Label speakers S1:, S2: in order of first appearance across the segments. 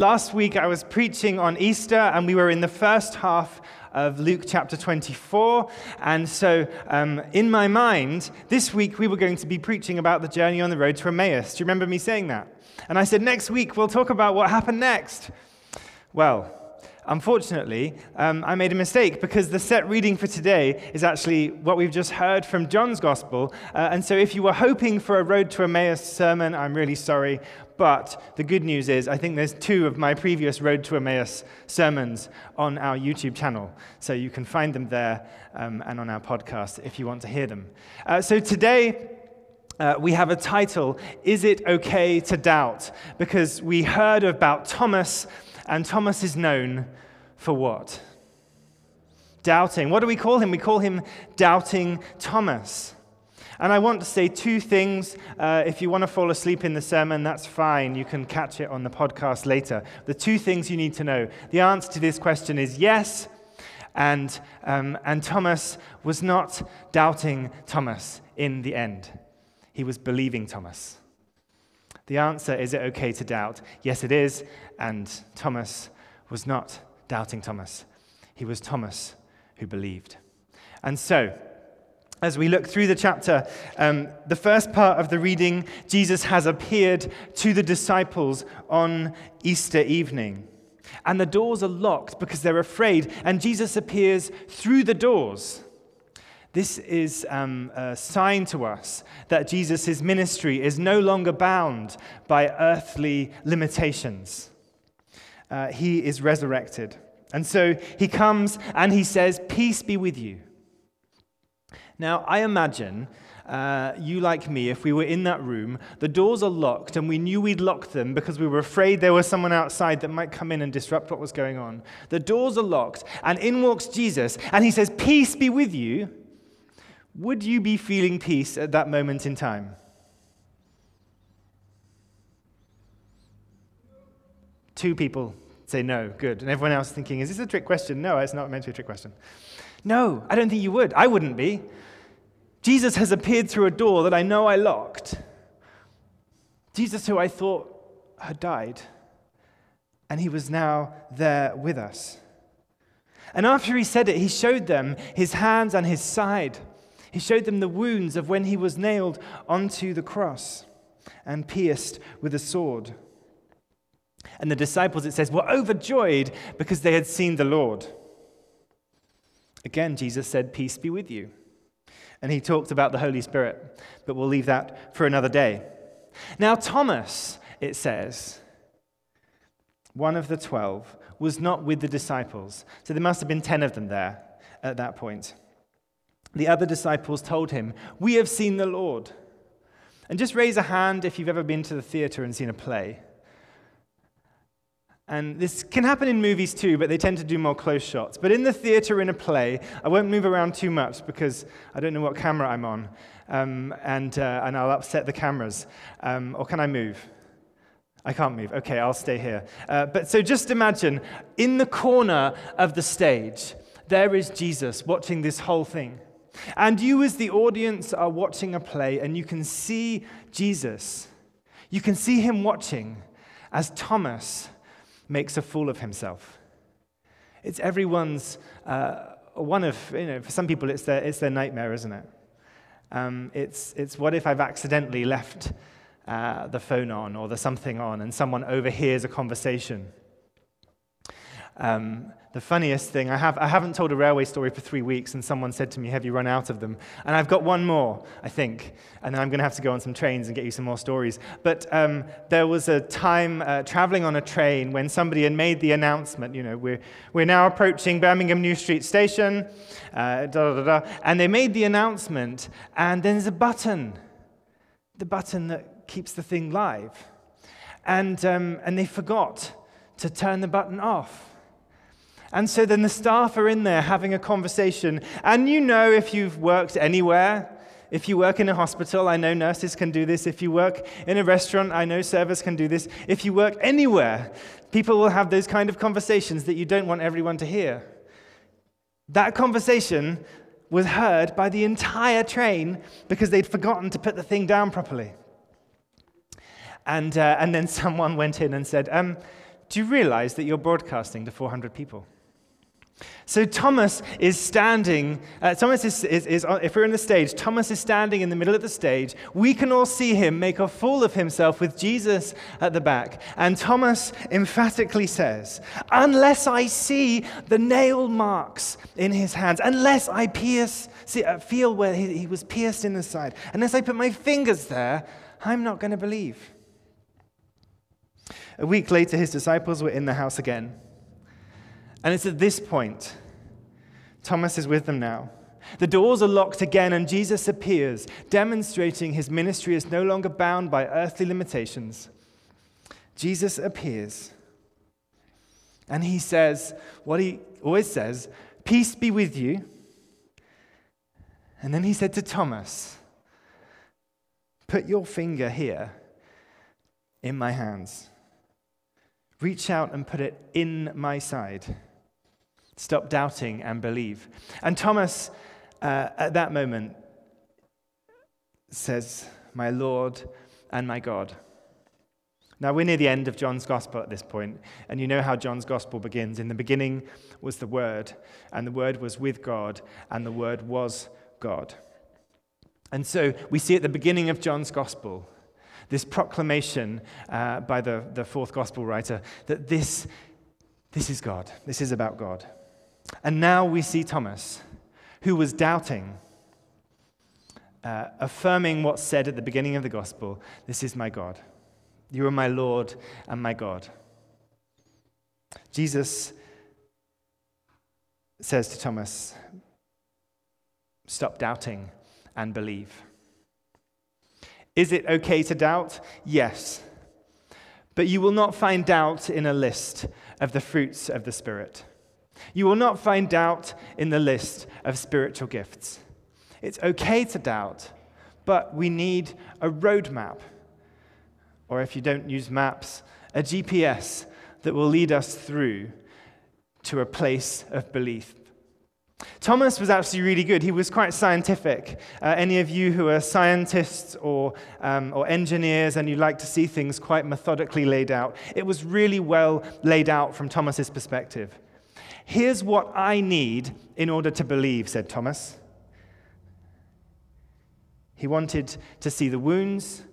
S1: Last week I was preaching on Easter, and we were in the first half of Luke chapter 24. And so, um, in my mind, this week we were going to be preaching about the journey on the road to Emmaus. Do you remember me saying that? And I said, next week we'll talk about what happened next. Well, Unfortunately, um, I made a mistake because the set reading for today is actually what we've just heard from John's Gospel. Uh, and so, if you were hoping for a Road to Emmaus sermon, I'm really sorry. But the good news is, I think there's two of my previous Road to Emmaus sermons on our YouTube channel. So you can find them there um, and on our podcast if you want to hear them. Uh, so today, uh, we have a title Is It Okay to Doubt? Because we heard about Thomas, and Thomas is known for what? Doubting. What do we call him? We call him Doubting Thomas. And I want to say two things. Uh, if you want to fall asleep in the sermon, that's fine. You can catch it on the podcast later. The two things you need to know the answer to this question is yes. And, um, and Thomas was not doubting Thomas in the end, he was believing Thomas. The answer is it okay to doubt? Yes, it is. And Thomas was not doubting Thomas, he was Thomas who believed. And so, as we look through the chapter, um, the first part of the reading, Jesus has appeared to the disciples on Easter evening. And the doors are locked because they're afraid, and Jesus appears through the doors. This is um, a sign to us that Jesus' ministry is no longer bound by earthly limitations. Uh, he is resurrected. And so he comes and he says, Peace be with you. Now, I imagine uh, you, like me, if we were in that room, the doors are locked, and we knew we'd locked them because we were afraid there was someone outside that might come in and disrupt what was going on. The doors are locked, and in walks Jesus, and he says, Peace be with you. Would you be feeling peace at that moment in time? Two people say no, good. And everyone else thinking, is this a trick question? No, it's not meant to be a trick question. No, I don't think you would. I wouldn't be. Jesus has appeared through a door that I know I locked. Jesus, who I thought had died, and he was now there with us. And after he said it, he showed them his hands and his side. He showed them the wounds of when he was nailed onto the cross and pierced with a sword. And the disciples, it says, were overjoyed because they had seen the Lord. Again, Jesus said, Peace be with you. And he talked about the Holy Spirit, but we'll leave that for another day. Now, Thomas, it says, one of the twelve, was not with the disciples. So there must have been ten of them there at that point. The other disciples told him, We have seen the Lord. And just raise a hand if you've ever been to the theater and seen a play. And this can happen in movies too, but they tend to do more close shots. But in the theater, in a play, I won't move around too much because I don't know what camera I'm on, um, and, uh, and I'll upset the cameras. Um, or can I move? I can't move. Okay, I'll stay here. Uh, but so just imagine in the corner of the stage, there is Jesus watching this whole thing. And you, as the audience, are watching a play, and you can see Jesus. You can see him watching as Thomas makes a fool of himself. It's everyone's, uh, one of, you know, for some people, it's their, it's their nightmare, isn't it? Um, it's, it's what if I've accidentally left uh, the phone on or the something on and someone overhears a conversation? Um, the funniest thing, I, have, I haven't told a railway story for three weeks, and someone said to me, Have you run out of them? And I've got one more, I think, and then I'm going to have to go on some trains and get you some more stories. But um, there was a time uh, traveling on a train when somebody had made the announcement, you know, we're, we're now approaching Birmingham New Street Station, uh, da, da, da, and they made the announcement, and then there's a button, the button that keeps the thing live. And, um, and they forgot to turn the button off. And so then the staff are in there having a conversation. And you know, if you've worked anywhere, if you work in a hospital, I know nurses can do this. If you work in a restaurant, I know servers can do this. If you work anywhere, people will have those kind of conversations that you don't want everyone to hear. That conversation was heard by the entire train because they'd forgotten to put the thing down properly. And, uh, and then someone went in and said, um, do you realize that you're broadcasting to 400 people? So Thomas is standing, uh, Thomas is, is, is, if we're in the stage, Thomas is standing in the middle of the stage. We can all see him make a fool of himself with Jesus at the back. And Thomas emphatically says, Unless I see the nail marks in his hands, unless I pierce, see, uh, feel where he, he was pierced in the side, unless I put my fingers there, I'm not going to believe. A week later, his disciples were in the house again. And it's at this point, Thomas is with them now. The doors are locked again, and Jesus appears, demonstrating his ministry is no longer bound by earthly limitations. Jesus appears, and he says what he always says Peace be with you. And then he said to Thomas, Put your finger here in my hands. Reach out and put it in my side. Stop doubting and believe. And Thomas, uh, at that moment, says, My Lord and my God. Now, we're near the end of John's gospel at this point, and you know how John's gospel begins. In the beginning was the Word, and the Word was with God, and the Word was God. And so we see at the beginning of John's gospel this proclamation uh, by the, the fourth gospel writer that this, this is God, this is about God. And now we see Thomas, who was doubting, uh, affirming what's said at the beginning of the gospel This is my God. You are my Lord and my God. Jesus says to Thomas, Stop doubting and believe. Is it okay to doubt? Yes. But you will not find doubt in a list of the fruits of the Spirit. You will not find doubt in the list of spiritual gifts. It's okay to doubt, but we need a roadmap, or if you don't use maps, a GPS that will lead us through to a place of belief. Thomas was actually really good. He was quite scientific. Uh, any of you who are scientists or, um, or engineers and you like to see things quite methodically laid out, it was really well laid out from Thomas's perspective. Here's what I need in order to believe, said Thomas. He wanted to see the wounds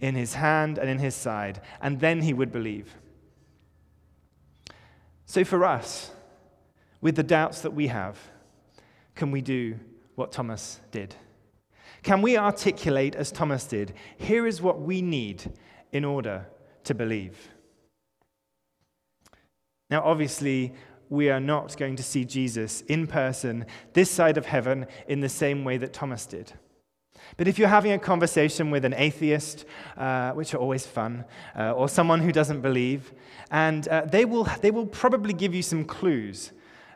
S1: in his hand and in his side, and then he would believe. So, for us, with the doubts that we have, can we do what Thomas did? Can we articulate, as Thomas did, here is what we need in order to believe? Now, obviously, we are not going to see Jesus in person this side of heaven in the same way that Thomas did. But if you're having a conversation with an atheist, uh, which are always fun, uh, or someone who doesn't believe, and uh, they, will, they will probably give you some clues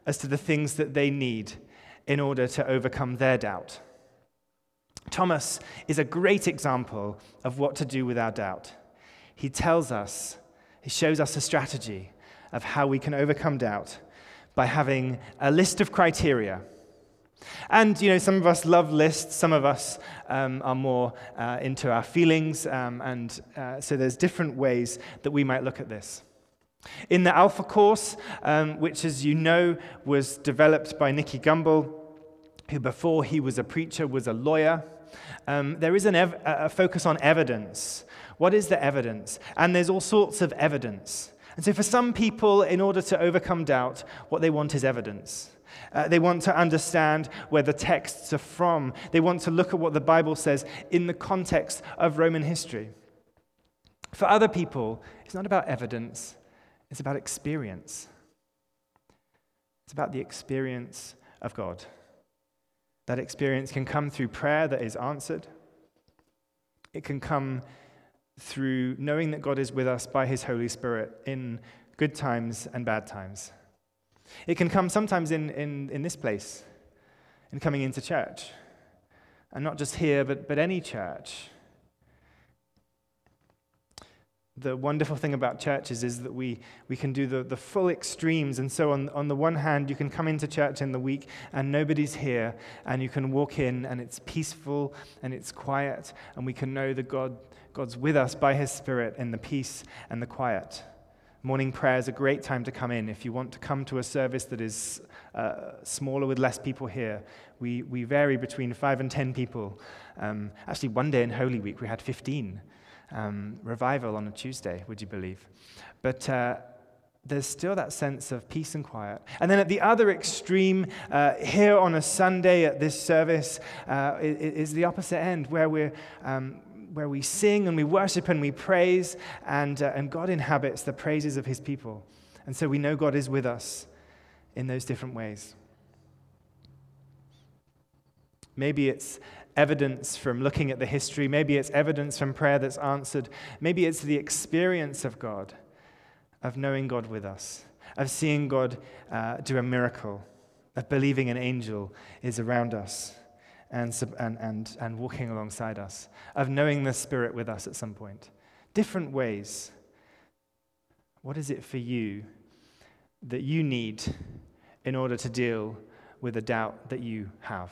S1: as to the things that they need in order to overcome their doubt. Thomas is a great example of what to do with our doubt. He tells us, he shows us a strategy of how we can overcome doubt by having a list of criteria. And, you know, some of us love lists, some of us um, are more uh, into our feelings, um, and uh, so there's different ways that we might look at this. In the Alpha course, um, which, as you know, was developed by Nicky Gumbel, who before he was a preacher was a lawyer, um, there is ev- a focus on evidence. What is the evidence? And there's all sorts of evidence. And so, for some people, in order to overcome doubt, what they want is evidence. Uh, they want to understand where the texts are from. They want to look at what the Bible says in the context of Roman history. For other people, it's not about evidence, it's about experience. It's about the experience of God. That experience can come through prayer that is answered, it can come through knowing that God is with us by his Holy Spirit in good times and bad times. It can come sometimes in, in, in this place, in coming into church. And not just here, but, but any church. The wonderful thing about churches is that we, we can do the, the full extremes. And so, on, on the one hand, you can come into church in the week and nobody's here, and you can walk in and it's peaceful and it's quiet, and we can know that God God's with us by his Spirit in the peace and the quiet. Morning prayer is a great time to come in. If you want to come to a service that is uh, smaller with less people here, we, we vary between five and ten people. Um, actually, one day in Holy Week, we had 15. Um, revival on a Tuesday, would you believe? But uh, there's still that sense of peace and quiet. And then at the other extreme, uh, here on a Sunday at this service, uh, is the opposite end, where we're. Um, where we sing and we worship and we praise, and, uh, and God inhabits the praises of his people. And so we know God is with us in those different ways. Maybe it's evidence from looking at the history, maybe it's evidence from prayer that's answered, maybe it's the experience of God, of knowing God with us, of seeing God uh, do a miracle, of believing an angel is around us and, and, and, and walking alongside us, of knowing the Spirit with us at some point. Different ways. What is it for you that you need in order to deal with the doubt that you have?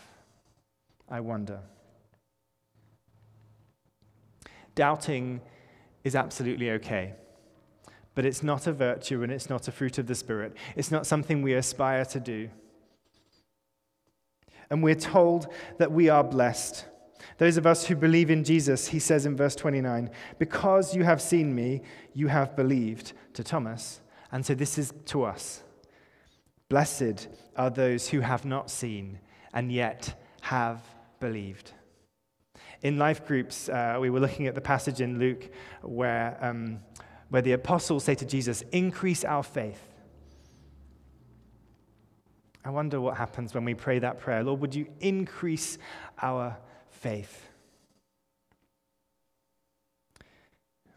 S1: I wonder. Doubting is absolutely okay, but it's not a virtue and it's not a fruit of the Spirit. It's not something we aspire to do. And we're told that we are blessed. Those of us who believe in Jesus, he says in verse 29, because you have seen me, you have believed to Thomas. And so this is to us. Blessed are those who have not seen and yet have believed. In life groups, uh, we were looking at the passage in Luke where, um, where the apostles say to Jesus, Increase our faith. I wonder what happens when we pray that prayer. Lord, would you increase our faith?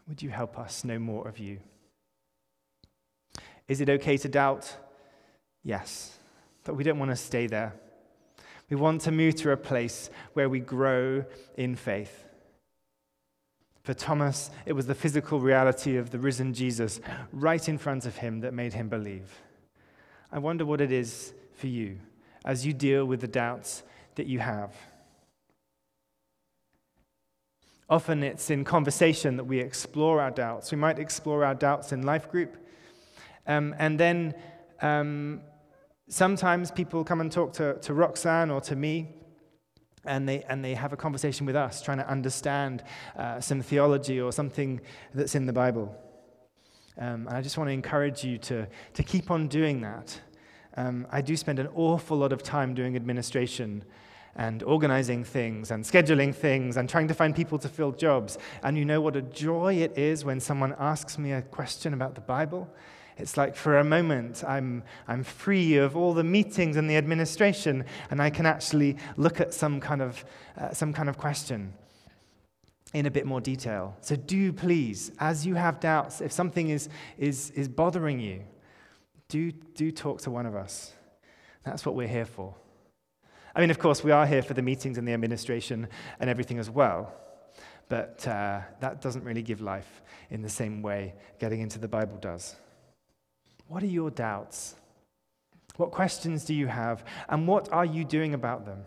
S1: Would you help us know more of you? Is it okay to doubt? Yes, but we don't want to stay there. We want to move to a place where we grow in faith. For Thomas, it was the physical reality of the risen Jesus right in front of him that made him believe. I wonder what it is for you as you deal with the doubts that you have. Often it's in conversation that we explore our doubts. We might explore our doubts in life group. Um, and then um, sometimes people come and talk to, to Roxanne or to me, and they, and they have a conversation with us, trying to understand uh, some theology or something that's in the Bible. Um, and I just want to encourage you to, to keep on doing that. Um, I do spend an awful lot of time doing administration and organizing things and scheduling things and trying to find people to fill jobs. And you know what a joy it is when someone asks me a question about the Bible? It's like for a moment I'm, I'm free of all the meetings and the administration, and I can actually look at some kind of, uh, some kind of question in a bit more detail. So do please, as you have doubts, if something is, is, is bothering you, do, do talk to one of us. That's what we're here for. I mean, of course, we are here for the meetings and the administration and everything as well, but uh, that doesn't really give life in the same way getting into the Bible does. What are your doubts? What questions do you have? And what are you doing about them?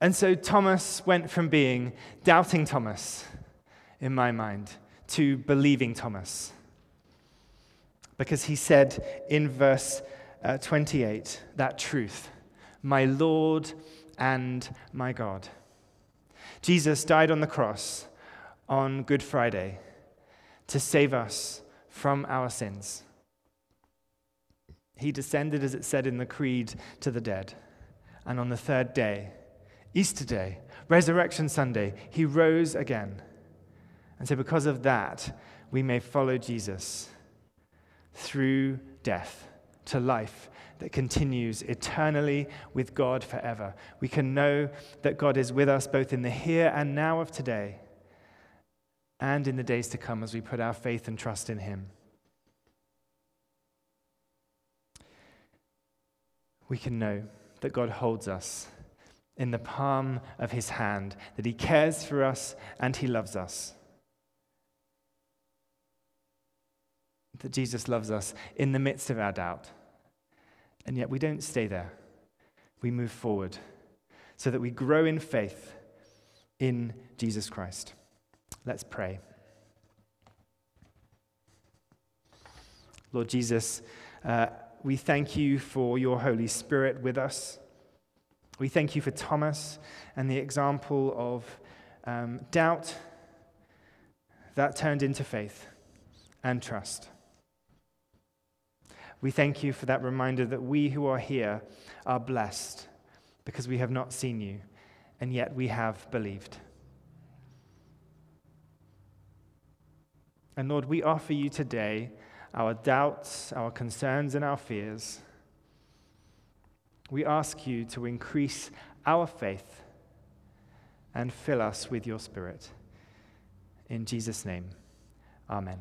S1: And so Thomas went from being doubting Thomas, in my mind, to believing Thomas. Because he said in verse uh, 28 that truth, my Lord and my God. Jesus died on the cross on Good Friday to save us from our sins. He descended, as it said in the Creed, to the dead. And on the third day, Easter Day, Resurrection Sunday, he rose again and so, because of that, we may follow Jesus through death to life that continues eternally with God forever. We can know that God is with us both in the here and now of today and in the days to come as we put our faith and trust in Him. We can know that God holds us in the palm of His hand, that He cares for us and He loves us. that Jesus loves us in the midst of our doubt. And yet we don't stay there. We move forward so that we grow in faith in Jesus Christ. Let's pray. Lord Jesus, uh, we thank you for your Holy Spirit with us. We thank you for Thomas and the example of um, doubt that turned into faith and trust. We thank you for that reminder that we who are here are blessed because we have not seen you, and yet we have believed. And Lord, we offer you today our doubts, our concerns, and our fears. We ask you to increase our faith and fill us with your Spirit. In Jesus' name, amen.